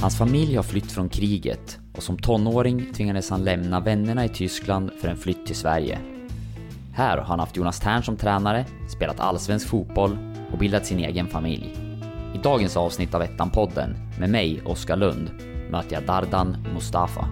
Hans familj har flytt från kriget och som tonåring tvingades han lämna vännerna i Tyskland för en flytt till Sverige. Här har han haft Jonas Tern som tränare, spelat allsvensk fotboll och bildat sin egen familj. I dagens avsnitt av Ettan-podden, med mig, Oskar Lund, möter jag Dardan Mustafa.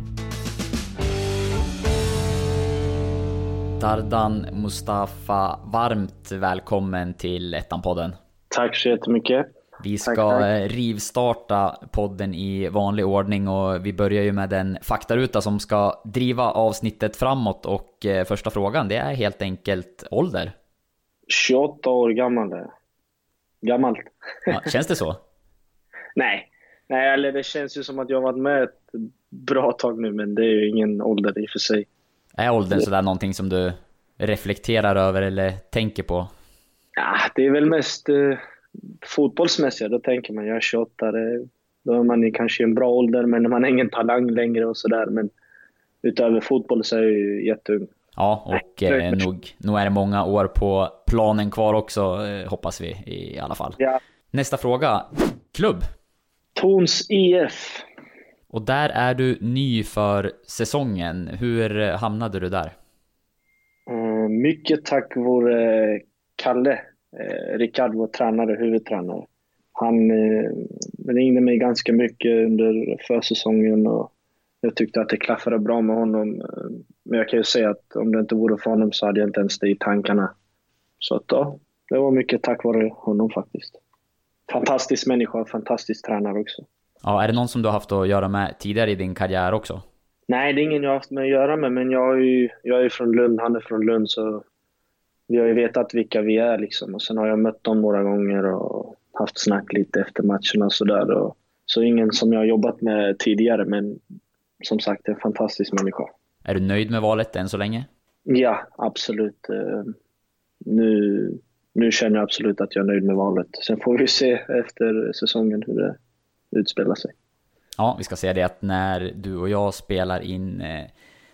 Dardan Mustafa, varmt välkommen till Ettan-podden. Tack så jättemycket. Vi ska Tack, tack. rivstarta podden i vanlig ordning och vi börjar ju med en faktaruta som ska driva avsnittet framåt och eh, första frågan det är helt enkelt ålder. 28 år gammal är jag. Gammalt. Ja, känns det så? Nej. Nej, eller det känns ju som att jag har varit med ett bra tag nu, men det är ju ingen ålder i och för sig. Är åldern sådär någonting som du reflekterar över eller tänker på? Ja, det är väl mest eh, fotbollsmässiga. Då tänker man, jag är 28, det, då är man i kanske en bra ålder, men man är ingen talang längre och sådär. Men utöver fotboll så är jag ju jätteung. Ja, och eh, nog, nog är det många år på planen kvar också, eh, hoppas vi i alla fall. Ja. Nästa fråga. Klubb? Torns IF. Och där är du ny för säsongen. Hur eh, hamnade du där? Eh, mycket tack vare Kalle, eh, Rickard, vår tränare, huvudtränare. Han eh, ringde mig ganska mycket under försäsongen och jag tyckte att det klaffade bra med honom. Eh, Men jag kan ju säga att om det inte vore för honom så hade jag inte ens det i tankarna. Så att ja, det var mycket tack vare honom faktiskt. Fantastisk människa, fantastisk tränare också. Ja, är det någon som du har haft att göra med tidigare i din karriär också? Nej, det är ingen jag har haft med att göra med, men jag är ju jag är från Lund, han är från Lund, så vi har ju vetat vilka vi är liksom. Och sen har jag mött dem några gånger och haft snack lite efter matcherna och sådär. och- Så ingen som jag har jobbat med tidigare, men som sagt, en fantastisk människa. Är du nöjd med valet än så länge? Ja, absolut. Eh, Nu, nu känner jag absolut att jag är nöjd med valet. Sen får vi se efter säsongen hur det utspelar sig. Ja, vi ska säga det att när du och jag spelar in eh,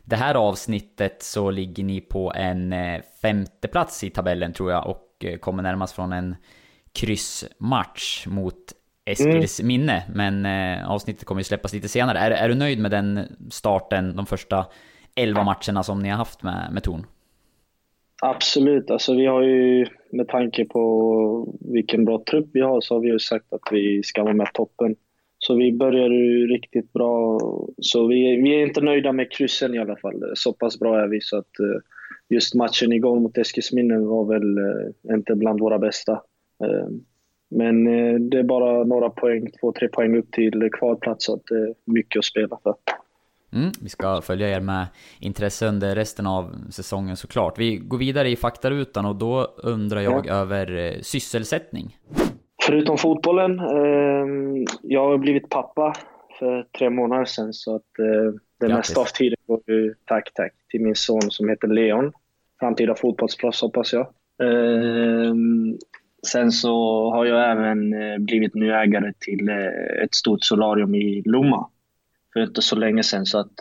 det här avsnittet så ligger ni på en eh, femte plats i tabellen tror jag och eh, kommer närmast från en kryssmatch mot Eskils minne. Men eh, avsnittet kommer ju släppas lite senare. Är, är du nöjd med den starten, de första 11 matcherna som ni har haft med, med Torn? Absolut. Alltså vi har ju, med tanke på vilken bra trupp vi har, så har vi ju sagt att vi ska vara med toppen. Så vi börjar ju riktigt bra. Så vi, vi är inte nöjda med kryssen i alla fall. Så pass bra är vi så att eh, just matchen igår mot Eskilsminne var väl eh, inte bland våra bästa. Eh, Men det är bara några poäng, två, tre poäng upp till kvalplats så att det är mycket att spela för. Mm, vi ska följa er med intresse under resten av säsongen såklart. Vi går vidare i faktarutan och då undrar jag över eh, sysselsättning. Förutom fotbollen, eh, jag har blivit pappa för tre månader sedan så att eh, det Grattis. mesta av tiden går ju, tack tack, till min son som heter Leon. Framtida fotbollsproffs hoppas jag. Eh, sen så har jag även eh, blivit ny ägare till eh, ett stort solarium i Lomma för inte så länge sedan så att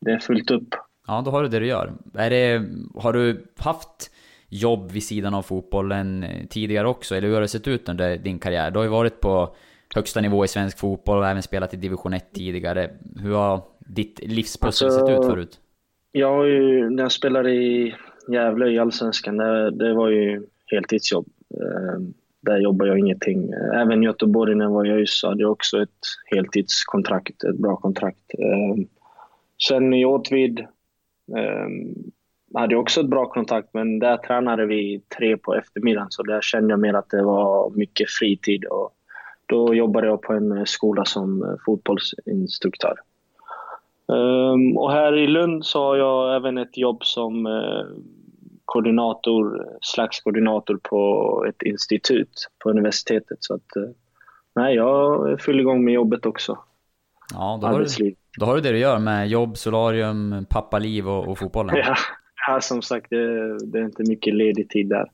det är fullt upp. Ja, då har du det du gör. Är det, har du haft jobb vid sidan av fotbollen eh, tidigare också? Eller hur har det sett ut under din karriär? Du har ju varit på högsta nivå i svensk fotboll och även spelat i division 1 tidigare. Hur har ditt livspussel Alltså, sett ut förut? Jag har ju, när jag spelade i Gävle i Allsvenskan, det, det var ju heltidsjobb. Eh, där jobbade jag ingenting. Även i Göteborg när jag var i ÖIS hade jag också ett heltidskontrakt, ett bra kontrakt. Eh, sen i Åtvid hade också ett bra kontrakt, men där tränade vi tre på eftermiddagen så där kände jag mer att det var mycket fritid. Och då jobbade jag på en skola som eh, fotbollsinstruktör. Ehm, och här i Lund så har jag även ett jobb som eh, koordinator, slags koordinator på ett institut på universitetet. Så att, eh, nej, jag fyller igång med jobbet också. Ja, då har, du, då har du det du gör med jobb, solarium, pappaliv och, och fotbollen. Ja, ja, som sagt, det, det är inte mycket ledig tid där.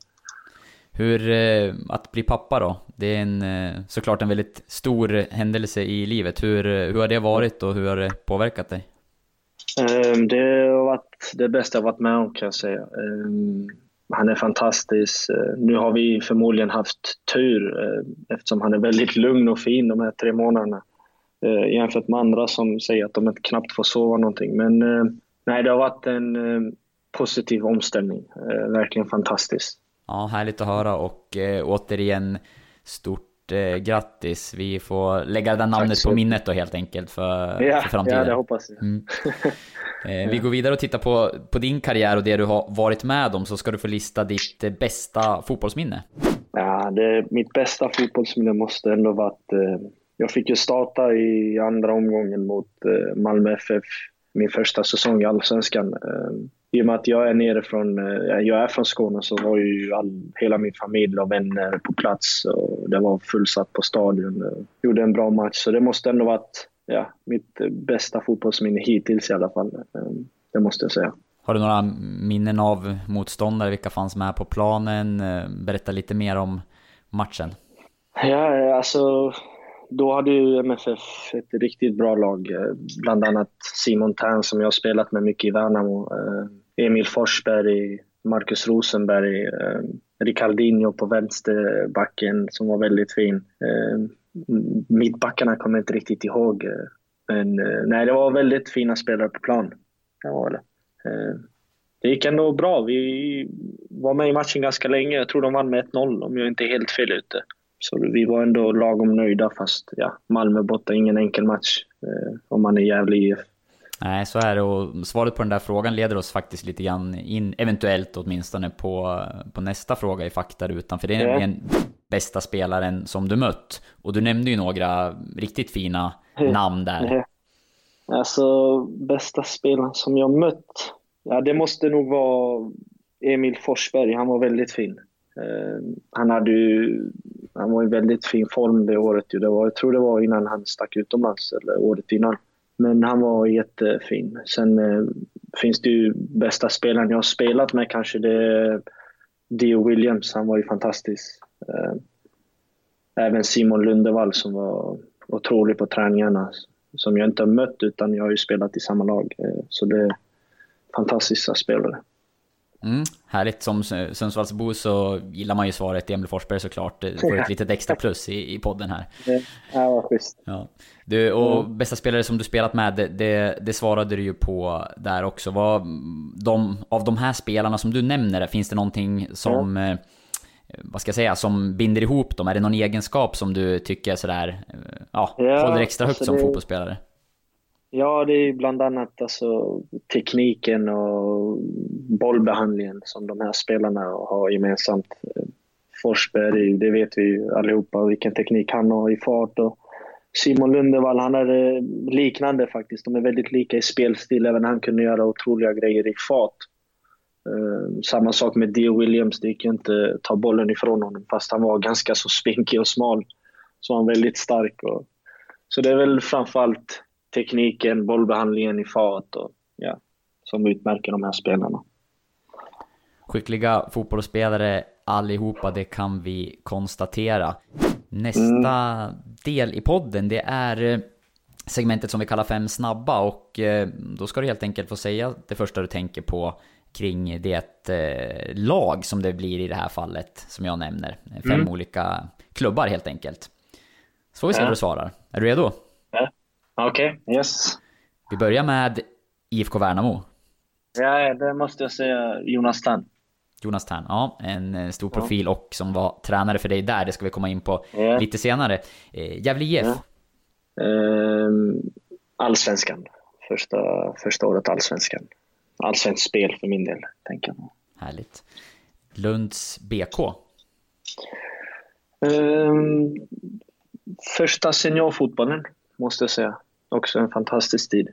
Hur, eh, att bli pappa då? Det är en, eh, såklart en väldigt stor händelse i livet. Hur, eh, hur har det varit och hur har det påverkat dig? Ehm, Det har varit det bästa jag varit med om kan jag säga. Ehm, Han är fantastisk. Eh, Nu har vi förmodligen haft tur eftersom han är väldigt lugn och fin de här tre månaderna. jämfört med andra som säger att de knappt får sova någonting. Men nej, det har varit en positiv omställning. Eh, verkligen fantastiskt. Ja, härligt att höra och eh, återigen stort eh, grattis. Vi får lägga det namnet på minnet då helt enkelt för, ja, för framtiden. Ja, det hoppas jag. Mm. Eh, vi går vidare och tittar på, på din karriär och det du har varit med om, så ska du få lista ditt eh, bästa fotbollsminne. Ja, det, mitt bästa fotbollsminne måste ändå vara att eh, jag fick ju starta i andra omgången mot eh, Malmö FF, min första säsong i Allsvenskan. Eh, I och med att jag är nere från, eh, jag är från Skåne så var ju all, hela min familj och vänner på plats och det var fullsatt på stadion. Jag gjorde en bra match, så det måste ändå varit ja, mitt bästa fotbollsminne hittills i alla fall. Ehm, det måste jag säga. Har du några minnen av motståndare? Vilka fanns med på planen? Ehm, berätta lite mer om matchen. Ja, alltså då hade ju MFF ett riktigt bra lag. Eh, bland annat Simon Tern som jag har spelat med mycket i Värnamo. Eh, Emil Forsberg, Marcus Rosenberg, eh, Ricardinho på vänsterbacken som var väldigt fin mittbackarna kommer jag inte riktigt ihåg. Men nej, det var väldigt fina spelare på plan. Det var det. Det gick ändå bra. Vi var med i matchen ganska länge. Jag tror de vann med 1-0 om jag inte är helt fel ute. Så vi var ändå lagom nöjda fast ja, Malmö borta, ingen enkel match om man är Gävle IF. Nej, så är det och svaret på den där frågan leder oss faktiskt lite grann in, eventuellt åtminstone, på, på nästa fråga i faktarutan. För det är ja. en bästa spelaren som du mött. Och du nämnde ju några riktigt fina namn där. Alltså, bästa spelaren som jag mött? Ja, det måste nog vara Emil Forsberg. Han var väldigt fin. Eh, han, hade ju, han var i väldigt fin form det året. Det var, jag tror det var innan han stack utomlands, eller året innan. Men han var jättefin. Sen eh, finns det ju bästa spelaren jag har spelat med kanske. Det är Dio Williams. Han var ju fantastisk. Eh, även Simon Lundevall som var otrolig på träningarna. Som jag inte har mött utan jag har ju spelat i samma lag. Eh, så det är fantastiska spelare. Mm, härligt. Som Sundsvallsbo så gillar man ju svaret Emil Forsberg såklart. Du får ett litet extra plus i, i podden här. Ja, vad schysst. Ja. Du, och mm. bästa spelare som du spelat med, det, det, det, svarade du ju på där också. Vad, de, av de här spelarna som du nämner, finns det någonting som... Mm vad ska jag säga, som binder ihop dem? Är det någon egenskap som du tycker sådär, ja, ja håller extra högt alltså som det, fotbollsspelare? Ja, det är bland annat alltså, tekniken och bollbehandlingen som de här spelarna har gemensamt. Forsberg, det vet vi ju allihopa vilken teknik han har i fart. Och Simon Lundevall, han är liknande faktiskt. De är väldigt lika i spelstil, även han kunde göra otroliga grejer i fart. Ehm, samma sak med Dio Williams, det gick ju inte att ta bollen ifrån honom fast han var ganska så spinkig och smal. Så han var väldigt stark. Och, så det är väl framförallt tekniken, bollbehandlingen i fart och, ja, som utmärker de här spelarna. Skickliga fotbollsspelare allihopa, det kan vi konstatera. Nästa mm. del i podden, det är eh, segmentet som vi kallar Fem snabba och eh, då ska du helt enkelt få säga det första du tänker på kring det eh, lag som det blir i det här fallet, som jag nämner. Fem mm. olika klubbar helt enkelt. Så får vi se hur du svarar. Är du redo? Okej, okay. yes. Vi börjar med IFK Värnamo. Ja, det måste jag säga Jonas Tern. Jonas Tern, ja. En eh, stor profil och som var tränare för dig där. Det ska vi komma in på ja. lite senare. Eh, Gävle IF? Ja. Ehm, allsvenskan. Första, första året allsvenskan allsvenskt spel för min del, tänker jag. Härligt. Lunds BK? Um, ehm, första seniorfotbollen, måste jag säga. Också en fantastisk tid.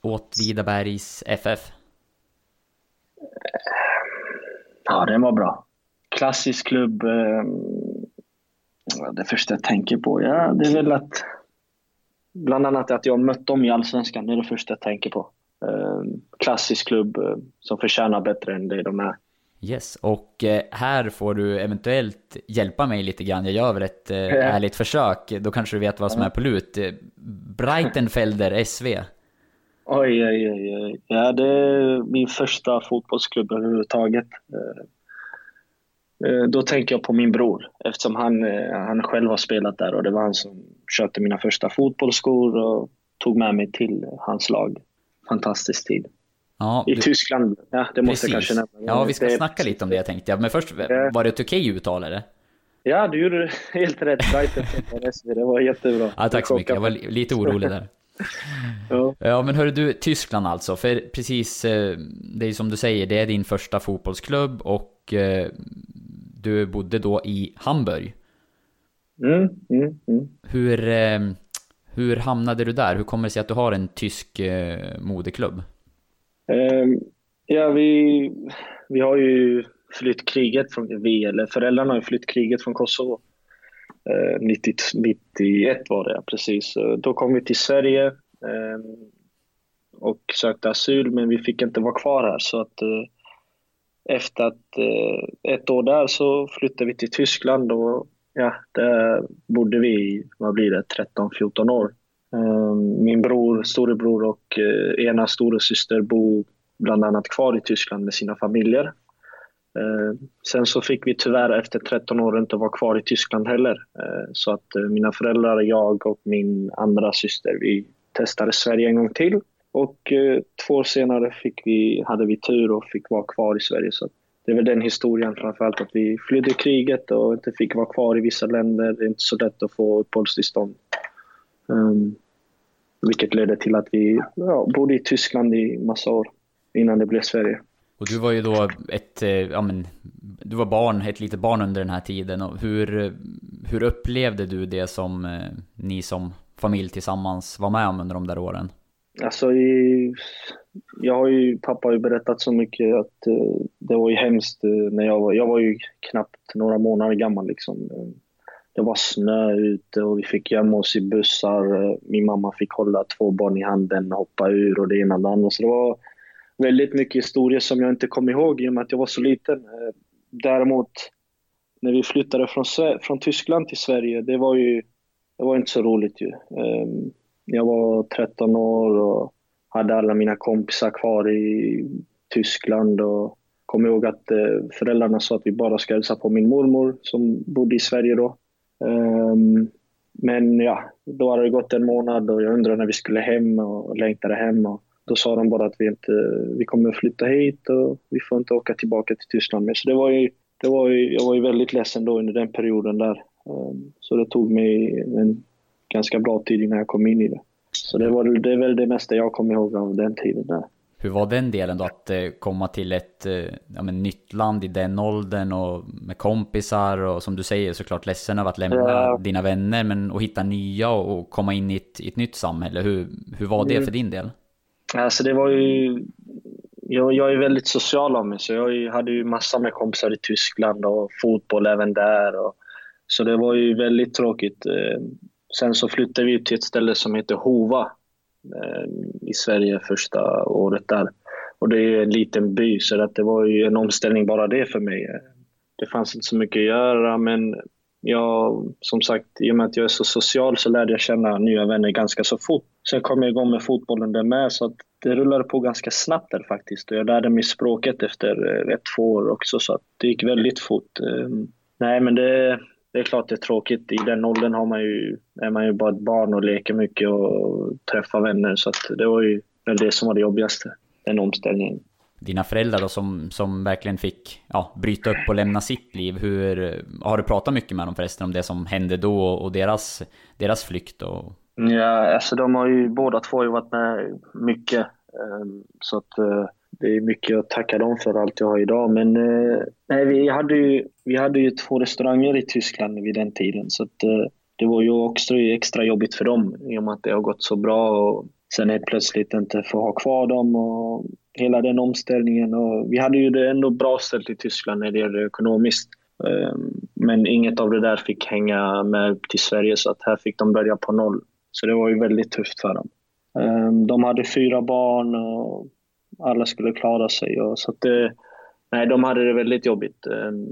Åtvidabergs FF? Ja, den var bra. Klassisk klubb. Ehm, det första jag tänker på, ja, det är väl att bland annat att jag mött dem i Allsvenskan. Det är det första jag tänker på. Eh, klassisk klubb eh, som förtjänar bättre än det de är. Yes, och eh, här får du eventuellt hjälpa mig lite grann. Jag gör väl ett ärligt försök. Då kanske du vet vad som är på lut. Breitenfelder SV. Oj, oj, oj. Ja, det är min första fotbollsklubb överhuvudtaget. Eh, då tänker jag på min bror eftersom han, eh, han själv har spelat där och det var han som köpte mina första fotbollsskor och tog med mig till hans lag. Fantastisk tid. Ja, I du... Tyskland, ja det måste jag kanske nämna. Ja, vi ska det... snacka lite om det tänkte jag. Men först, var det ett okej uttal eller? Ja, du gjorde helt rätt. det var jättebra. Ja, tack så mycket. Jag var lite orolig där. ja. ja, men hörru du, Tyskland alltså. För precis, eh, det är som du säger, det är din första fotbollsklubb och du bodde då i Hamburg. Mm, mm, mm. Hur, eh, hur hamnade du där? Hur kommer det sig att du har en tysk eh, modeklubb? Um, Ehm, ja, vi, vi har ju flytt kriget från, vi, eller föräldrarna har ju flytt kriget från Kosovo. Uh, 90, 91 var det, precis. Då kom vi till Sverige ehm, och sökte asyl, men vi fick inte vara kvar här. Så att eh, efter att eh, ett år där så flyttade vi till Tyskland och ja, där bodde vi vad blir det, 13-14 år. Ehm, min bror, storebror och eh, ena storasyster bor bland annat kvar i Tyskland med sina familjer. Ehm, sen så fick vi tyvärr efter 13 år inte vara kvar i Tyskland heller. Ehm, så att eh, mina föräldrar, jag och min andra syster, vi testade Sverige en gång till. Och eh, två år senare fick vi, hade vi tur och fick vara kvar i Sverige. Så det är väl den historien framförallt, att vi flydde kriget och inte fick vara kvar i vissa länder. Det är inte så lätt att få uppehållstillstånd. Um, vilket ledde till att vi ja, bodde i Tyskland i massa år innan det blev Sverige. Och du var ju då ett, eh, ja men, du var barn, ett litet barn under den här tiden. Och hur, hur upplevde du det som eh, ni som familj tillsammans var med om under de där åren? Alltså, jag har ju, pappa har ju berättat så mycket att uh, det var ju hemskt när jag var, jag var ju knappt några månader gammal liksom. Det var snö ute och vi fick gömma oss i bussar. Min mamma fick hålla två barn i handen och hoppa ur och det ena och det andra. Så det var väldigt mycket historier som jag inte kom ihåg i och med att jag var så liten. Eh, däremot, när vi flyttade från, från Tyskland till Sverige, det var ju det var inte så roligt ju. Ehm, jag var 13 år och hade alla mina kompisar kvar i Tyskland. Och kom ihåg att eh, föräldrarna sa att vi bara ska hälsa på min mormor som bodde i Sverige då. Um, men ja, då hade det gått en månad och jag undrade när vi skulle hem och längtade hem. Och då sa de bara att vi, inte, vi kommer flytta hit och vi får inte åka tillbaka till Tyskland mer. Så det var ju, det var ju, jag var ju väldigt ledsen då under den perioden där. Um, så det tog mig en ganska bra tid innan jag kom in i det. Så det, var, det är väl det mesta jag kommer ihåg av den tiden där. Hur var den delen då, att eh, komma till ett eh, ja, men, nytt land i den åldern och med kompisar och som du säger såklart ledsen över att lämna ja. dina vänner men att hitta nya och, komma in i ett, i ett nytt samhälle. Hur, hur var det mm. för din del? Alltså det var ju... Jag, jag är väldigt social av mig så jag hade ju massor med kompisar i Tyskland och fotboll även där. Och, så det var ju väldigt tråkigt. Eh, Sen så flyttade vi till ett ställe som heter Hova Eh, i Sverige första året där. Och det är en liten by, så att det var ju en omställning bara det för mig. Det fanns inte så mycket att göra, men jag, som sagt, i och med att jag är så social så lärde jag känna nya vänner ganska så fort. Sen kom jag igång med fotbollen där med, så att det rullade på ganska snabbt där faktiskt. Och jag lärde mig språket efter eh, ett, två år också, så att det gick väldigt fort. Ehm, nej, men det, det är klart det är tråkigt. I den åldern har man ju, är man ju bara ett barn och leker mycket och träffar vänner. Så det var ju väl det som var det jobbigaste, den omställningen. Dina föräldrar då som, som verkligen fick ja, bryta upp och lämna sitt liv. Hur, har du pratat mycket med dem förresten om det som hände då och deras, deras flykt? Och... Ja, alltså de har ju båda två ju varit med mycket. Ehm, så att eh, det är mycket att tacka dem för allt jag har idag. Men eh, nej, vi, hade ju, vi hade ju två restauranger i Tyskland vid den tiden. Så att, eh, det var ju också extra jobbigt för dem i och med att det har gått så bra. Och sen helt plötsligt inte få ha kvar dem och hela den omställningen. Och vi hade ju det ändå bra ställt i Tyskland när det gäller ekonomiskt. Eh, men inget av det där fick hänga med upp till Sverige så att här fick de börja på noll. Så det var ju väldigt tufft för dem. Eh, de hade fyra barn och alla skulle klara sig. Och, så det, nej, de hade det väldigt jobbigt. Ehm,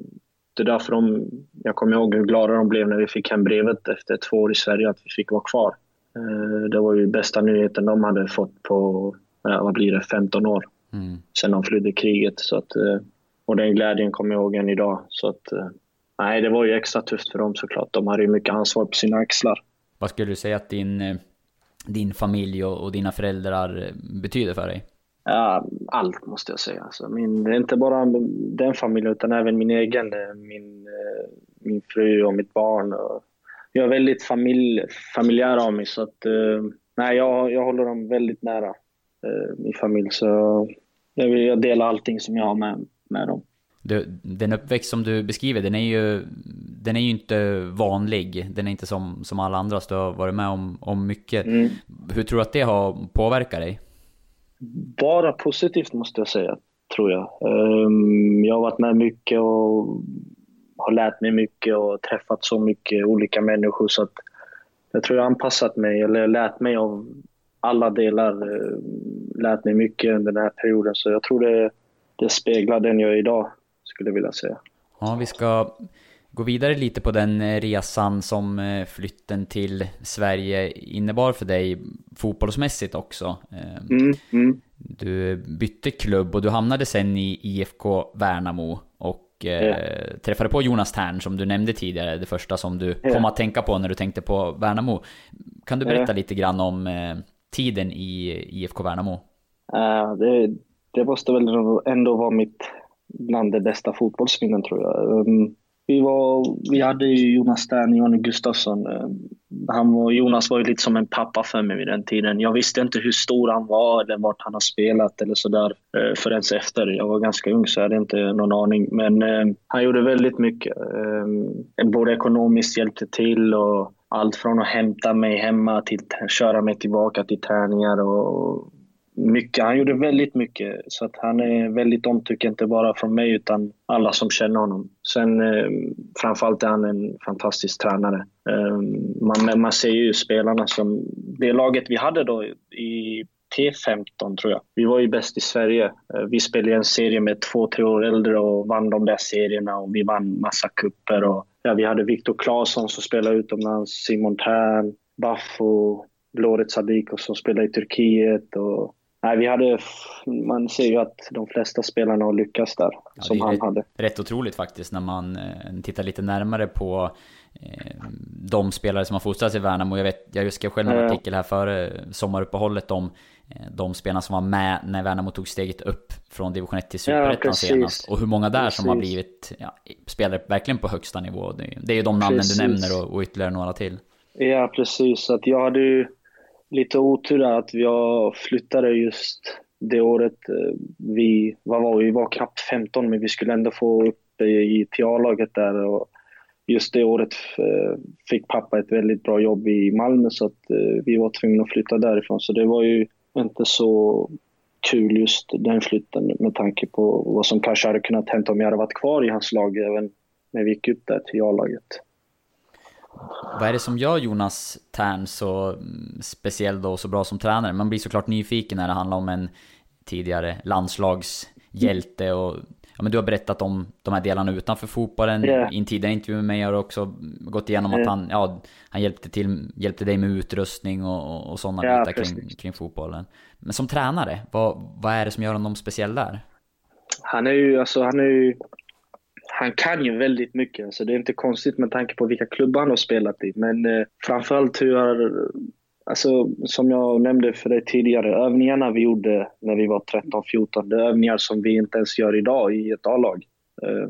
det är därför de, jag kommer ihåg hur glada de blev när vi fick hem brevet efter två år i Sverige att vi fick vara kvar. Ehm, det var ju bästa nyheten de hade fått på, vad blir det, 15 år. Mm. Sen de flydde kriget. Så att, eh, och den glädjen kommer jag ihåg än idag. Så att, eh, nej, det var ju extra tufft för dem såklart. De hade ju mycket ansvar på sina axlar. Vad skulle du säga att din, eh, din familj och, och dina föräldrar betyder för dig? Ja, allt måste jag säga. Alltså min, inte bara den familjen utan även min egen. Min, min fru och mitt barn. Jag är väldigt familj, familjär av mig så att nej, jag, jag håller dem väldigt nära, min familj. Så jag, jag delar allting som jag har med, med dem. Du, den uppväxt som du beskriver, den är ju, den är ju inte vanlig. Den är inte som, som alla andra, så du har varit med om, om mycket. Mm. Hur tror du att det har påverkat dig? Bara positivt måste jag säga, tror jag. Um, jag har varit med mycket och har lärt mig mycket och träffat så mycket olika människor så att jag tror jag har anpassat mig, eller lärt mig av alla delar. Ehm, lärt mig mycket under den här perioden, så jag tror det, det speglar den jag är idag skulle jag vilja säga. Ja, vi ska gå vidare lite på den eh, resan som eh, flytten till Sverige innebar för dig fotbollsmässigt också. Ehm, mm, mm. Du bytte klubb och du hamnade sen i IFK Värnamo och eh, träffade på Jonas Tern som du nämnde tidigare, det första som du ja. kom att tänka på när du tänkte på Värnamo. Kan du berätta ja. lite grann om eh, tiden i IFK Värnamo? Uh, det, det måste väl ändå vara mitt bland de bästa fotbollsminnen tror jag. Um, vi, var, vi hade ju Jonas Stern, Jonny Gustafsson. Eh, han var, Jonas var ju lite som en pappa för mig vid den tiden. Jag visste inte hur stor han var eller vart han har spelat eller sådär eh, förrän efter. Jag var ganska ung så jag hade inte någon aning. Men eh, han gjorde väldigt mycket. Eh, både ekonomiskt hjälpte till och allt från att hämta mig hemma till att köra mig tillbaka till träningar och mycket. Han gjorde väldigt mycket. Så att han är väldigt omtyckt, inte bara från mig utan alla som känner honom. Sen eh, framförallt är han en fantastisk tränare. Eh, man, man ser ju spelarna som... Det laget vi hade då i T15 tror jag. Vi var ju bäst i Sverige. Eh, vi spelade en serie med två, tre år äldre och vann de där serierna och vi vann massa kupper och ja, Vi hade Viktor Claesson som spelade utomlands, Simon Tern, Baffo, Loret Sadiko som spelade i Turkiet och Nej, vi hade, man ser ju att de flesta spelarna har lyckats där, ja, som han hade. Rätt otroligt faktiskt när man eh, tittar lite närmare på eh, de spelare som har fostrats i Värnamo. Jag, vet, jag skrev själv en artikel här före sommaruppehållet om eh, de spelarna som var med när Värnamo tog steget upp från division 1 till superettan ja, senast. Och hur många där precis. som har blivit ja, spelare verkligen på högsta nivå. Det, det är ju de namnen precis. du nämner och, och ytterligare några till. Ja, precis. Att jag hade ju lite otur att jag flyttade just det året. Eh, vi, vad var vi? var knappt 15 men vi skulle ändå få upp i TA-laget där. Och just det året eh, fick pappa ett väldigt bra jobb i Malmö så att eh, vi var tvungna att flytta därifrån. Så det var ju inte så kul just den flytten med tanke på vad som kanske hade kunnat hända om jag hade varit kvar i hans lag även när vi gick upp där till A-laget. Vad är det som gör Jonas Tern så mm, speciell och så bra som tränare? Man blir såklart nyfiken när det handlar om en tidigare landslagshjälte och Ja, men du har berättat om de här delarna utanför fotbollen. Yeah. I en tidigare intervju med mig har du också gått igenom yeah. att han, ja, han hjälpte, till, hjälpte dig med utrustning och, och sådana yeah, bitar kring, kring, fotbollen. Men som tränare, vad, vad är det som gör honom speciell där? Han är ju, alltså han är ju han kan ju väldigt mycket, så det är inte konstigt med tanke på vilka klubbar han har spelat i. Men eh, framförallt hur har, alltså, som jag nämnde för dig tidigare, övningarna vi gjorde när vi var 13-14, det är övningar som vi inte ens gör idag i ett A-lag. Eh,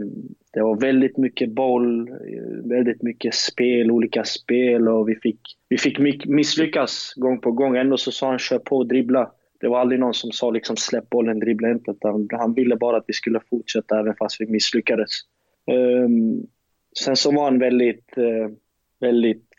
det var väldigt mycket boll, eh, väldigt mycket spel, olika spel och vi fick, vi fick misslyckas gång på gång. Ändå så sa han kör på och dribbla. Det var aldrig någon som sa liksom släpp bollen, dribbla inte. Han ville bara att vi skulle fortsätta även fast vi misslyckades. Ehm, sen så var han väldigt, eh, väldigt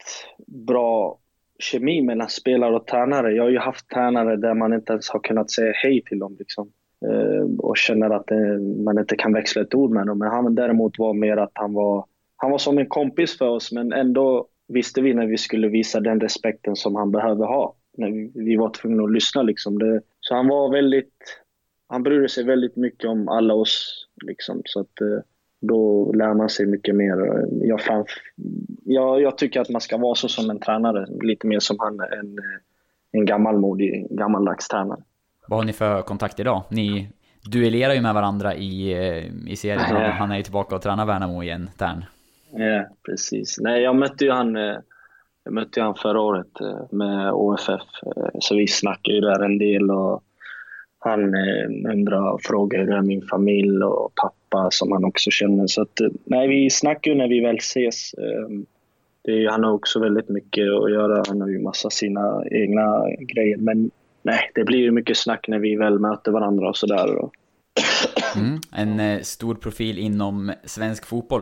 bra kemi mellan spelare och tränare. Jag har ju haft tränare där man inte ens har kunnat säga hej till dem. Liksom. Ehm, och känner att eh, man inte kan växla ett ord med dem. Men han däremot var mer att han var, han var som en kompis för oss men ändå visste vi när vi skulle visa den respekten som han behöver ha. När vi, var tvungna att lyssna liksom. Det, så han var väldigt, han brydde sig väldigt mycket om alla oss. Liksom. Så att, eh, då lär man sig mycket mer. Jag, framf jag, jag, tycker att man ska vara så som en tränare, lite mer som han, en, en gammalmodig, gammaldags tränare. Vad har ni för kontakt idag? Ni, duellerar ju med varandra i, i serien. Han, han är ju tillbaka och tränar Värnamo igen, Tern. Ja, precis. Nej, jag mötte ju han, jag mötte han förra året med OFF, så vi snackade ju där en del. och han eh, undrar och frågar hur det är min familj och pappa som han också känner. Så att, eh, nej, vi snackar ju när vi väl ses. Ehm, är, han har också väldigt mycket att göra. Han har ju massa sina egna grejer. Men nej, det blir ju mycket snack när vi väl möter varandra och sådär. Mm, en eh, stor profil inom svensk fotboll.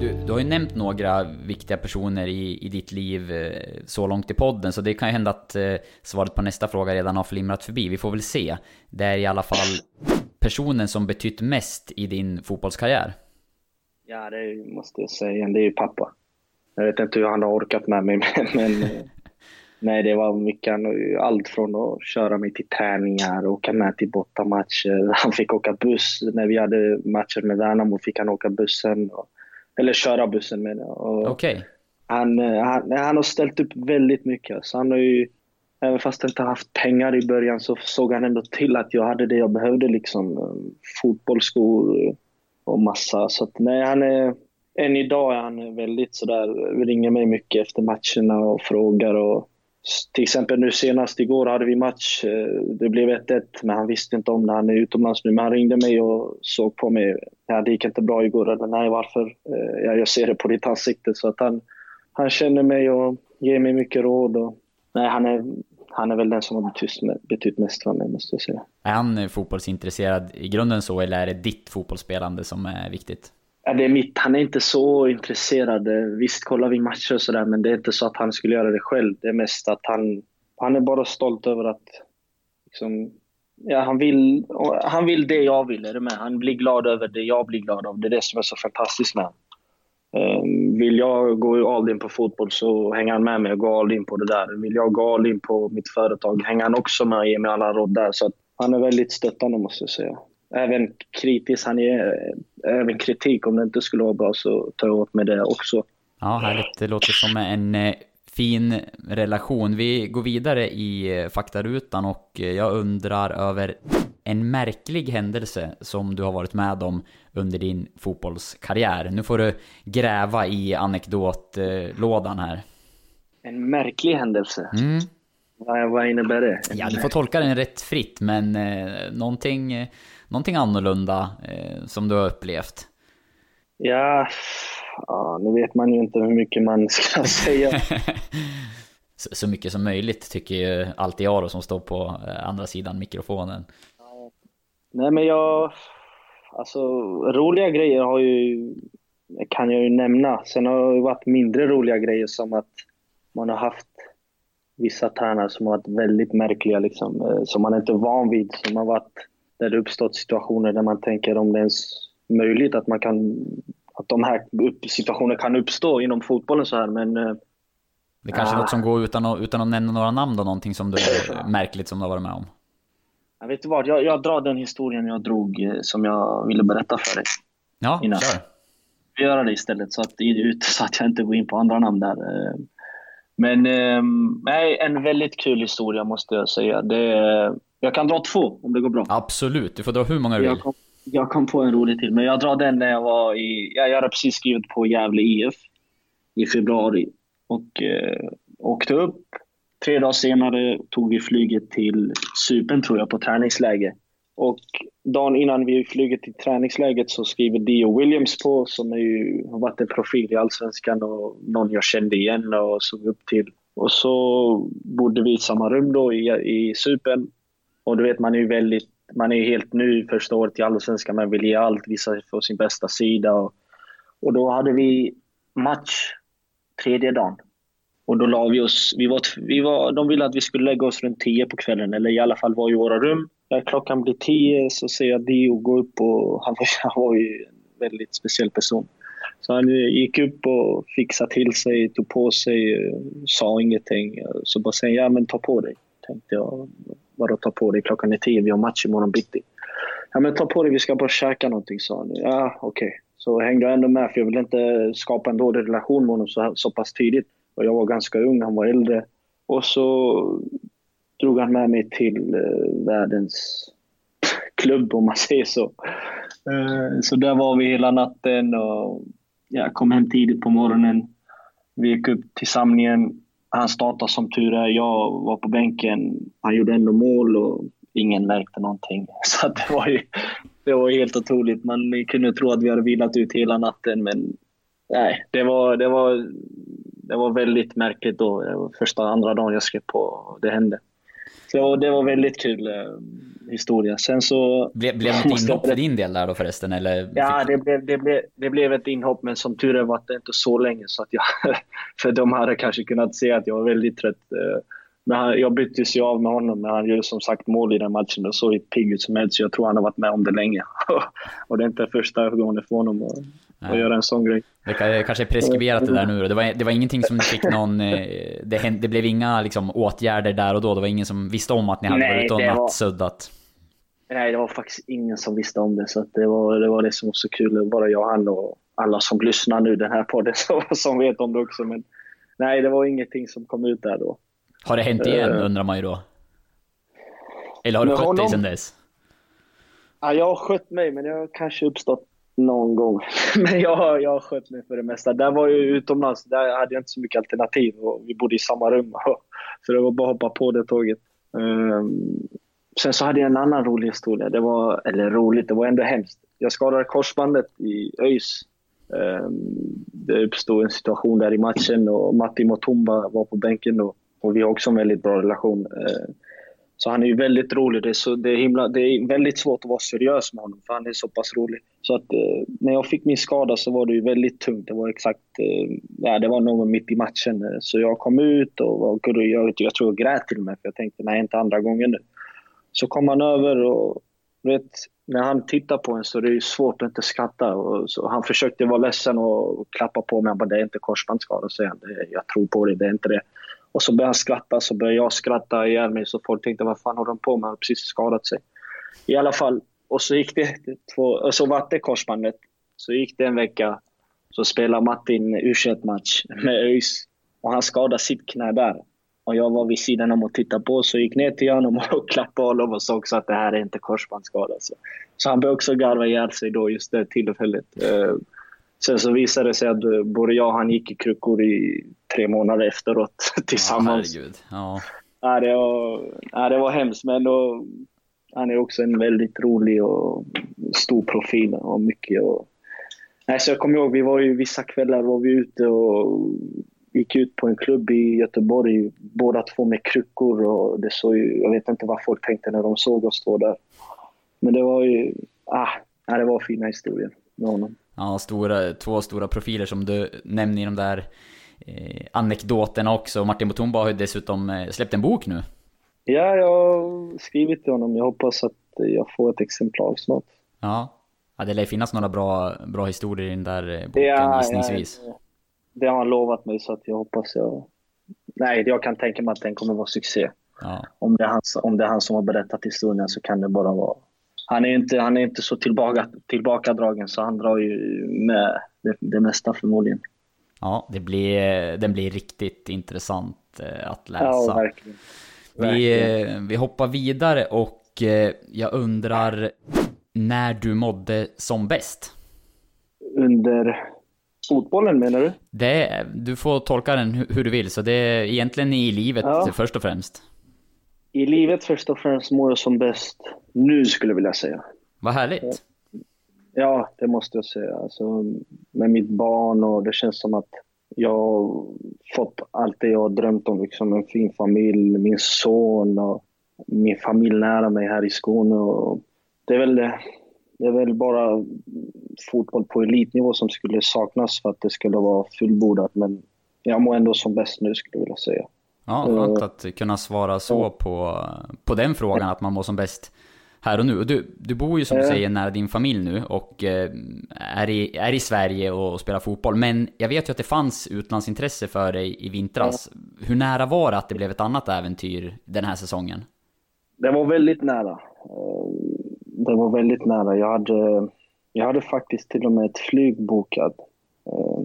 Du, du har ju nämnt några viktiga personer i, i ditt liv eh, så långt i podden, så det kan ju hända att eh, svaret på nästa fråga redan har flimrat förbi. Vi får väl se. Det är i alla fall personen som betytt mest i din fotbollskarriär. Ja, det måste jag säga. Det är ju pappa. Jag vet inte hur han har orkat med mig, men nej, det var mycket. Allt från att köra mig till träningar, åka med till bortamatcher. Han fick åka buss. När vi hade matcher med Värnamo fick han åka bussen. Och, eller köra bussen med Okej. Okay. Han, eh, han, han, har ställt upp väldigt mycket. Så han har ju, även fast jag inte haft pengar i början så såg han ändå till att jag hade det jag behövde. Liksom, eh, fotbollsskor och massa. Så att, nej, han är, än idag är han väldigt sådär, ringer mig mycket efter matcherna och frågar. Och, till exempel nu senast igår hade vi match. Eh, det blev 1-1, men han visste inte om det. Han är utomlands nu, men han ringde mig och såg på mig. Ja, det gick inte bra igår. Eller, Nej, varför? Eh, ja, jag ser det på ditt ansikte. Så att han, han känner mig och ger mig mycket råd. Och, nej, han, är, han är väl den som har betytt, betytt mest för mig, måste jag säga. Är han eh, fotbollsintresserad i grunden så, eller är det ditt fotbollsspelande som är viktigt? Ja, det är mitt. Han är inte så intresserad. Visst kollar vi matcher och sådär, men det är inte så att han skulle göra det själv. Det är mest att han, han är bara stolt över att liksom, ja, han, vill, han vill det jag vill. Är det med? Han blir glad över det jag blir glad av. Det är det som är så fantastiskt med um, Vill jag gå all in på fotboll så hänger han med mig och går all in på det där. Vill jag gå all in på mitt företag hänger han också med och ger mig alla råd där. Så han är väldigt stöttande måste jag säga även kritisk. Han är även kritik. Om det inte skulle vara bra så tar jag åt mig det också. Ja, härligt. Det låter som en eh, fin relation. Vi går vidare i eh, faktarutan och eh, jag undrar över en märklig händelse som du har varit med om under din fotbollskarriär. Nu får du gräva i anekdotlådan här. En märklig händelse? Mm. Vad, vad innebär det? Ja, du får tolka den rätt fritt, men eh, någonting någonting annorlunda eh, som du har upplevt? Ja, ja, nu vet man ju inte hur mycket man ska säga. så, så, mycket som möjligt tycker ju alltid jag då som står på eh, andra sidan mikrofonen. Nej men jag, alltså roliga grejer har ju, kan jag ju nämna. Sen har det varit mindre roliga grejer som att man har haft vissa tränare som har varit väldigt märkliga liksom, eh, som man inte är van vid. Som har varit där det uppstått situationer där man tänker om det är ens möjligt att man kan att de här situationerna kan uppstå inom fotbollen så här men eh, Det är kanske är något som går utan att, utan att nämna några namn då, någonting som du är märkligt som du har varit med om? Jag vet vad, jag, jag drar den historien jag drog eh, som jag ville berätta för dig. Ja, innan. kör. Vi gör det istället så att, så att jag inte går in på andra namn där. Eh. Men nej, en väldigt kul historia måste jag säga. Det jag kan dra två om det går bra. Absolut, du får dra hur många du vill. Jag kom, jag kom på en rolig till, men jag drar den när jag var i... Jag, hade precis skrivit på Gävle IF i februari och eh, åkte upp. Tre dagar senare tog vi flyget till Cypern, tror jag, på träningsläge. Och dagen innan vi flyger till träningsläget så skriver Dio Williams på, som är ju, har varit en profil i Allsvenskan och någon jag kände igen och såg upp till. Och så bodde vi i samma rum då i, i Cypern. Och du vet, man är ju väldigt, man är helt ny första året i Allsvenskan, man vill ge allt, visa sig sin bästa sida. Och, och då hade vi match tredje dagen. Och då la vi oss, vi var, vi var, de ville att vi skulle lägga oss runt 10 på kvällen, eller i alla fall vara i våra rum. När klockan blir 10 så ser jag Dio gå upp och han var, han var ju en väldigt speciell person. Så han gick upp och fixade till sig, tog på sig, sa ingenting. Så bara säger ja men ta på dig. Tänkte jag, vadå ta på dig? Klockan är tio. vi har match imorgon bitti. Ja men ta på dig, vi ska bara käka någonting, sa han. Ja okej. Okay. Så hängde jag ändå med för jag ville inte skapa en dålig relation med honom så, så pass tidigt. Och jag var ganska ung, han var äldre. Och så drog han med mig till eh, världens klubb om man säger så. Eh, så där var vi hela natten och jag kom hem tidigt på morgonen. Vi gick upp till samlingen. Han startade som tur är. Jag var på bänken. Han gjorde ändå mål och ingen märkte någonting. Så det var ju det var helt otroligt. Man kunde tro att vi hade vilat ut hela natten men nej, det var, det var, det var väldigt märkligt då. Det var första, andra dagen jag skrev på det hände. Så det var väldigt kul eh, historia. Sen så... Ble, blev det något inhopp för din del där då förresten? Eller ja, det blev, det, blev, det blev ett inhopp, men som tur är var det inte så länge. Så att jag, för de hade kanske kunnat se att jag var väldigt trött. Men jag byttes ju av med honom, men han gjorde som sagt mål i den matchen och såg pigg ut som helst. Så jag tror han har varit med om det länge. och det är inte första gången för honom att, att göra en sån grej. Det kanske är preskriberat det där nu då. Det var, det var ingenting som fick någon... Eh, det, hände, det blev inga liksom, åtgärder där och då? Det var ingen som visste om att ni hade Nej, varit ute och nattsuddat? Nej, det var faktiskt ingen som visste om det. Så det, var, det var det som var så kul. Bara jag och han och alla som lyssnar nu den här podden som vet om det också. Men nej, det var ingenting som kom ut där då. Har det hänt igen uh, undrar man ju då? Eller har du skött dig sedan dess? Ja, jag har skött mig, men det har kanske uppstått någon gång. men jag, jag har skött mig för det mesta. Där var jag utomlands, där hade jag inte så mycket alternativ och vi bodde i samma rum. så det var bara att hoppa på det tåget. Um, sen så hade jag en annan rolig historia. Det var, eller roligt, det var ändå hemskt. Jag skadade korsbandet i ÖIS. Um, det uppstod en situation där i matchen och Matti Motumba var på bänken och och vi har också en väldigt bra relation. Eh, så han är ju väldigt rolig. Det är, så, det, är himla, det är väldigt svårt att vara seriös med honom för han är så pass rolig. Så att eh, när jag fick min skada så var det ju väldigt tungt. Det var exakt, eh, ja det var någon mitt i matchen. Eh, så jag kom ut och var, jag, jag tror jag grät till och med för jag tänkte nej inte andra gången nu. Så kom han över och vet, när han tittar på en så är det svårt att inte skratta. Och så han försökte vara ledsen och klappa på mig. Han bara, det är inte korsbandsskada, säger han. Jag tror på det, det är inte det. Och så började han skratta, så började jag skratta ihjäl mig. Så folk tänkte, vad fan håller de på med? Han har precis skadat sig. I alla fall, och så gick det två, och så var det korsbandet. Så gick det en vecka, så spelade Martin u match med ÖIS. Och han skadade sitt knä där. Och jag var vid sidan om och tittade på, så gick ner till honom och klappade honom och sa också att det här är inte korsbandsskada. Så, så han började också garva ihjäl sig då just det tillfället. Eh, Sen så visade det sig att eh, både jag och han gick i kryckor i tre månader efteråt tillsammans. Ja, Ja. Ja, det, var, ja, det var hemskt, men då, han är också en väldigt rolig och stor profil och mycket. Och, nej, så jag kommer ihåg, vi var ju vissa kvällar var vi ute och gick ut på en klubb i Göteborg, båda två med kryckor. Och det såg ju, jag vet inte vad folk tänkte när de såg oss stå där. Men det var ju, ah, ja, det var fina historier med honom. Ja, stora, två stora profiler som du nämner i de där eh, anekdoterna också. Martin Mutumba har ju dessutom eh, släppt en bok nu. Ja, jag har skrivit till honom. Jag hoppas att jag får ett exemplar snart. Ja, ja det lär finnas några bra, bra historier i den där eh, boken ja, gissningsvis. Ja, det har han lovat mig så att jag hoppas jag... Nej, jag kan tänka mig att den kommer vara succé. Ja. Om, det är han, om det är han som har berättat historien så kan det bara vara han är inte, han är inte så tillbaka, tillbakadragen så han drar ju med det, det mesta förmodligen. Ja, det blir, den blir riktigt intressant eh, att läsa. Ja, verkligen. verkligen. Vi, vi hoppar vidare och eh, jag undrar när du mådde som bäst? Under fotbollen menar du? Det, du får tolka den hur du vill, så det är egentligen i livet ja. först och främst. I livet först och främst mår jag som bäst nu skulle jag vilja säga. Vad härligt. Ja, det måste jag säga. Alltså, med mitt barn och det känns som att jag har fått allt det jag har drömt om. Liksom en fin familj, min son och min familj nära mig här i Skåne. Och det, är väl, det är väl bara fotboll på elitnivå som skulle saknas för att det skulle vara fullbordat. Men jag mår ändå som bäst nu skulle jag vilja säga. Ja, skönt att kunna svara så på, på den frågan, att man mår som bäst här och nu. du, du bor ju som du säger nära din familj nu och eh, är i, är i Sverige och spelar fotboll. Men jag vet ju att det fanns utlandsintresse för dig i vintras. Hur nära var det att det blev ett annat äventyr den här säsongen? Det var väldigt nära. Eh, det var väldigt nära. Jag hade, jag hade faktiskt till och med ett flyg bokat eh,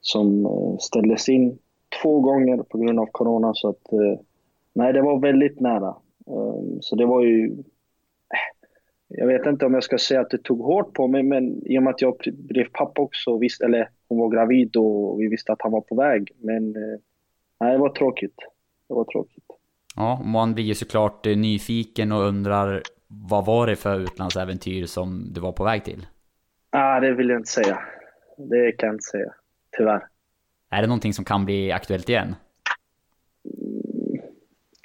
som ställdes in två gånger på grund av corona. Så att, nej, det var väldigt nära. Så det var ju jag vet inte om jag ska säga att det tog hårt på mig, men i och med att jag blev pappa också, visst, eller hon var gravid och vi visste att han var på väg. Men eh, nej, det var tråkigt. Det var tråkigt. Ja, man blir ju såklart eh, nyfiken och undrar vad var det för utlandsäventyr som du var på väg till? Ah, det vill jag inte säga. Det kan jag inte säga, tyvärr. Är det någonting som kan bli aktuellt igen?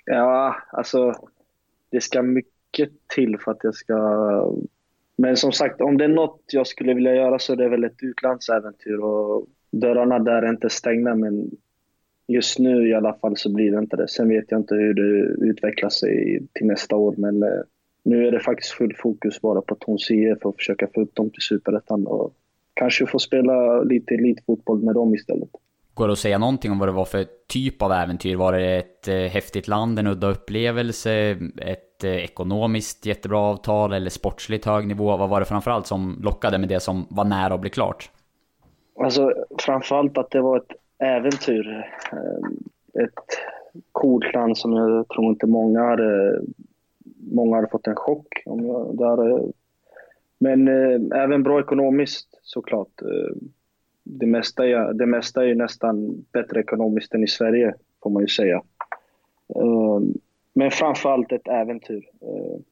Ja, alltså det ska mycket till för att jag ska... Men som sagt, om det är något jag skulle vilja göra så är det väl ett utlandsäventyr. Och dörrarna där är inte stängda, men just nu i alla fall så blir det inte det. Sen vet jag inte hur det utvecklar sig till nästa år, men eh, nu är det faktiskt full fokus bara på Tons IF för att försöka få upp dem till Superettan och kanske få spela lite elitfotboll med dem istället. Går det att säga någonting om vad det var för typ av äventyr? Var det ett eh, häftigt land, en udda upplevelse, ett eh, ekonomiskt jättebra avtal eller sportsligt hög nivå? Vad var det framförallt som lockade med det som var nära att bli klart? Alltså framförallt att det var ett äventyr. Eh, ett coolt land som jag tror inte många hade, många hade fått en chock om jag, där. Eh. Men eh, även bra ekonomiskt såklart det mesta, är, det mesta är ju nästan bättre ekonomiskt än i Sverige, får man ju säga. Ehm, men framförallt ett äventyr. Ehm,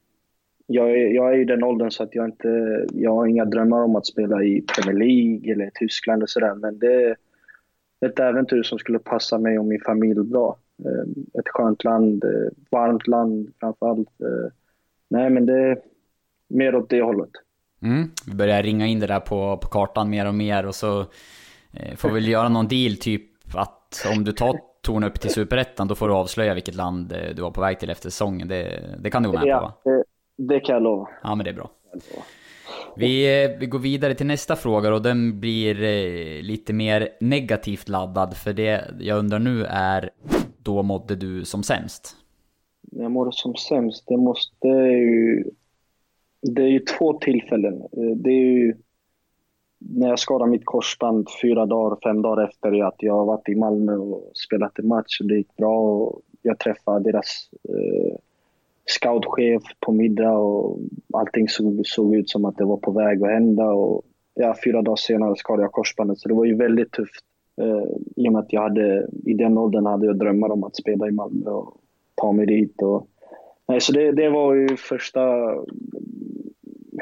jag, är, jag är i den åldern så att jag inte jag har inga drömmar om att spela i Premier League eller Tyskland och sådär. Men det är ett äventyr som skulle passa mig och min familj bra. Ehm, ett skönt land, eh, varmt land framförallt. nej, men det är mer åt det hållet. Mm. Vi börjar ringa in det där på, på kartan mer och mer och så eh, får vi väl göra någon deal typ att om du tar Torn upp till Superettan då får du avslöja vilket land eh, du var på väg till efter säsongen. Det, det kan du gå med ja, på va? Det, det kan jag lova. Ja men det är bra. Vi, eh, vi går vidare till nästa fråga och den blir eh, lite mer negativt laddad. För det jag undrar nu är, då mådde du som sämst? Jag mådde som sämst, det måste ju det är ju två tillfällen. Eh, det är ju när jag skadade mitt korsband fyra dagar, fem dagar efter att jag varit i Malmö och spelat en match. Det gick bra och jag träffade deras eh, scoutchef på middag och allting såg, såg ut som att det var på väg att hända. Och, ja, fyra dagar senare skadade jag korsbandet, så det var ju väldigt tufft. Eh, I och med att jag hade, i den åldern hade jag drömmar om att spela i Malmö och ta mig dit. Och, nej, så det, det var ju första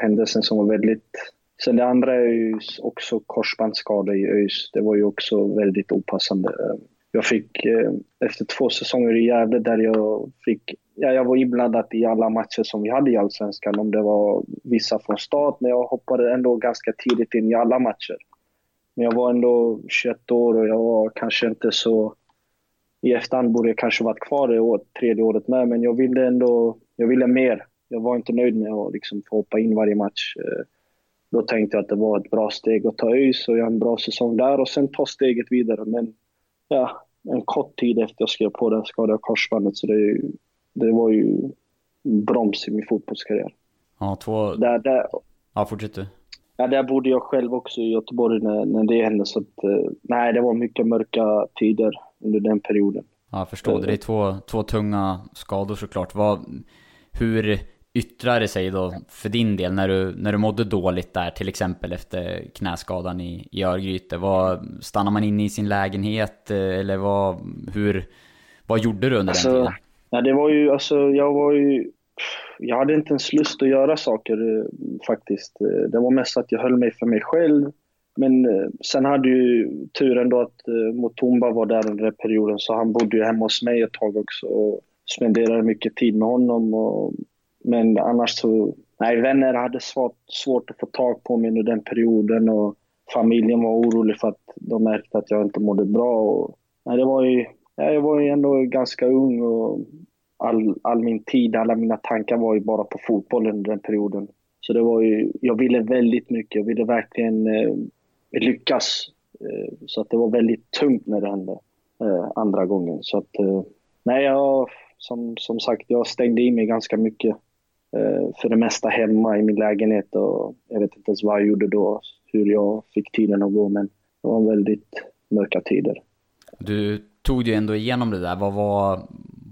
händelsen som var väldigt... Sen det andra är ju också korsbandsskada i ÖIS. Det var ju också väldigt opassande. Jag fick, eh, efter två säsonger i Gävle där jag fick... Ja, jag var inblandad i alla matcher som vi hade i Allsvenskan. Om det var vissa från start, men jag hoppade ändå ganska tidigt in i alla matcher. Men jag var ändå 21 år och jag var kanske inte så... I efterhand borde jag kanske varit kvar det år, tredje året med, men jag ville ändå... Jag ville mer jag var inte nöjd med att liksom få hoppa in varje match. Eh, då tänkte jag att det var ett bra steg att ta ÖIS och göra en bra säsong där och sen ta steget vidare. Men ja, en kort tid efter jag skrev på det skadade jag korsbandet så det, det var ju broms i min fotbollskarriär. Ja, två... Där, där... Ja, fortsätt du. Ja, där bodde jag själv också i Göteborg när, när det hände. Så att, eh, nej, det var mycket mörka tider under den perioden. Ja, jag förstår. Det är två, två tunga skador såklart. Vad, hur yttrar det sig då för din del när du, när du mådde dåligt där, till exempel efter knäskadan i, i Örgryte? Vad, stannar man inne i sin lägenhet eh, eller vad, hur, vad gjorde du under alltså, den tiden? Ja, det var ju, alltså jag var ju, jag hade inte ens lust att göra saker eh, faktiskt. Eh, det var mest att jag höll mig för mig själv. Men eh, sen hade ju turen då att eh, Motumba var där under den perioden så han bodde ju hemma hos mig ett tag också och spenderade mycket tid med honom. Och men annars så, nej, vänner hade svårt, svårt att få tag på mig under den perioden och familjen var orolig för att de märkte att jag inte mådde bra. Och, nej, det var ju, jag var ju ändå ganska ung och all, all min tid, alla mina tankar var ju bara på fotbollen under den perioden. Så det var ju, jag ville väldigt mycket, jag ville verkligen eh, lyckas. Eh, så att det var väldigt tungt när det hände eh, andra gången. Så att, eh, nej, jag, som, som sagt, jag stängde in mig ganska mycket. För det mesta hemma i min lägenhet och jag vet inte ens vad jag gjorde då, hur jag fick tiden att gå, men det var väldigt mörka tider. Du tog ju ändå igenom det där. Vad var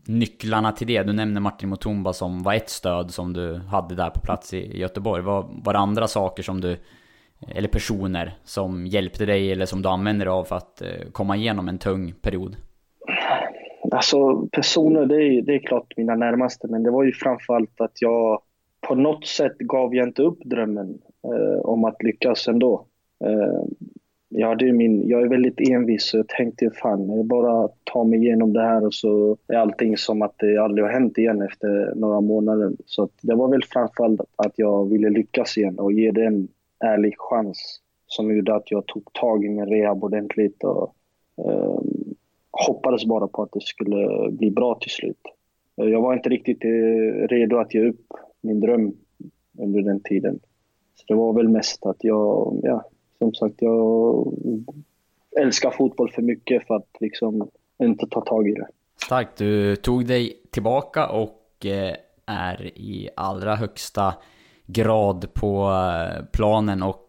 nycklarna till det? Du nämner Martin Mutumba som var ett stöd som du hade där på plats i Göteborg. Var, var det andra saker som du, eller personer, som hjälpte dig eller som du använde dig av för att eh, komma igenom en tung period? Alltså personer, det är, det är klart mina närmaste, men det var ju framförallt att jag på något sätt gav jag inte upp drömmen eh, om att lyckas ändå. Eh, jag, hade min, jag är väldigt envis så jag tänkte fan, jag bara tar mig igenom det här och så är allting som att det aldrig har hänt igen efter några månader. Så det var väl framförallt att jag ville lyckas igen och ge det en ärlig chans som gjorde att jag tog tag i min rehab ordentligt och eh, hoppades bara på att det skulle bli bra till slut. Jag var inte riktigt eh, redo att ge upp min dröm under den tiden. Så det var väl mest att jag, ja, som sagt, jag älskar fotboll för mycket för att liksom inte ta tag i det. Starkt, du tog dig tillbaka och eh, är i allra högsta grad på eh, planen och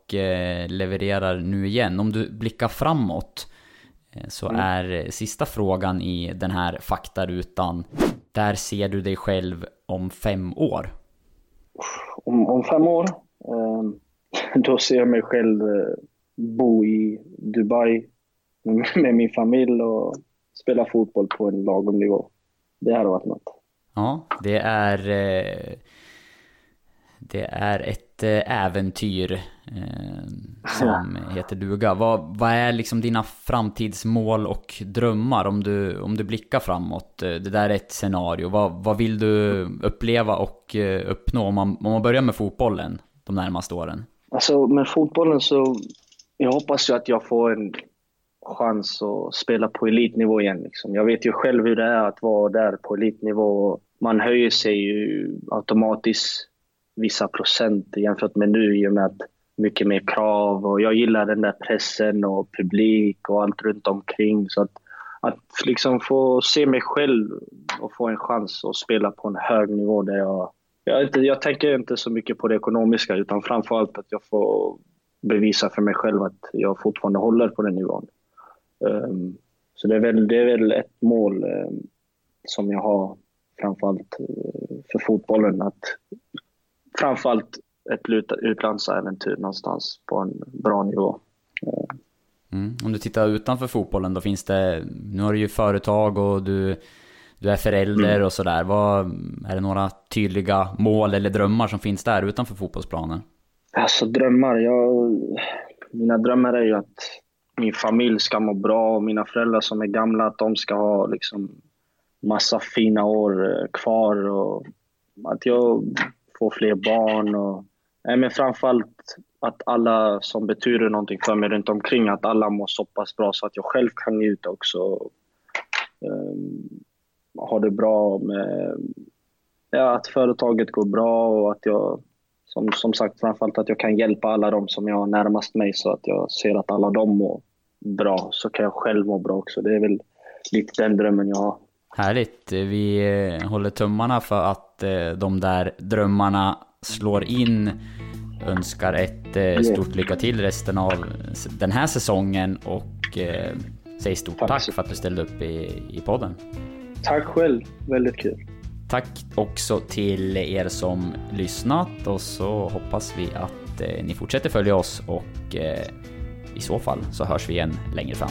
levererar nu igen. Om du blickar framåt, Eh, så mm. är sista frågan i den här faktarutan, där ser du dig själv om fem år? Om, om fem år? Eh, då ser jag mig själv eh, bo i Dubai med min familj och spela fotboll på en lagom nivå. Det hade varit något. Ja, det är... Det är ett eh, äventyr eh, som heter duga. Vad, vad är liksom dina framtidsmål och drömmar om du, om du blickar framåt? Eh, det där är ett scenario. Vad, vad vill du uppleva och eh, uppnå om man, om man börjar med fotbollen de närmaste åren? Alltså med fotbollen så jag hoppas ju att jag får en chans att spela på elitnivå igen. Liksom. Jag vet ju själv hur det är att vara där på elitnivå. Man höjer sig ju automatiskt vissa procent jämfört med nu i och med att mycket mer krav och jag gillar den där pressen och publik och allt runt omkring. Så att, att liksom få se mig själv och få en chans att spela på en hög nivå där jag... Jag, inte, jag tänker inte så mycket på det ekonomiska utan framförallt att jag får bevisa för mig själv att jag fortfarande håller på den nivån. Um, så det är, väl, det är väl ett mål um, som jag har framförallt eh, för fotbollen. Att framförallt ett utlandsäventyr någonstans på en bra nivå. Mm. Om du tittar utanför fotbollen då finns det, nu har du ju företag och du, du är förälder mm. och sådär. är det några tydliga mål eller drömmar som finns där utanför fotbollsplanen? Alltså drömmar, jag, mina drömmar är ju att min familj ska må bra och mina föräldrar som är gamla, att de ska ha liksom massa fina år eh, kvar och att jag få fler barn och nej, men framförallt att alla som betyder någonting för mig runt omkring, att alla mår så pass bra så att jag själv kan njuta också. Um, ha det bra med ja, att företaget går bra och att jag som, som sagt framförallt att jag kan hjälpa alla de som jag har närmast mig så att jag ser att alla de mår bra så kan jag själv må bra också. Det är väl lite den drömmen jag har. Härligt. Vi eh, håller tummarna för att eh, de där drömmarna slår in. Önskar ett eh, stort lycka till resten av den här säsongen och säger stort tack, tack för att du ställde upp i, i podden. Tack själv. Väldigt kul. Tack också till er som lyssnat och så hoppas vi att ni fortsätter följa oss och i så fall så hörs vi igen längre fram.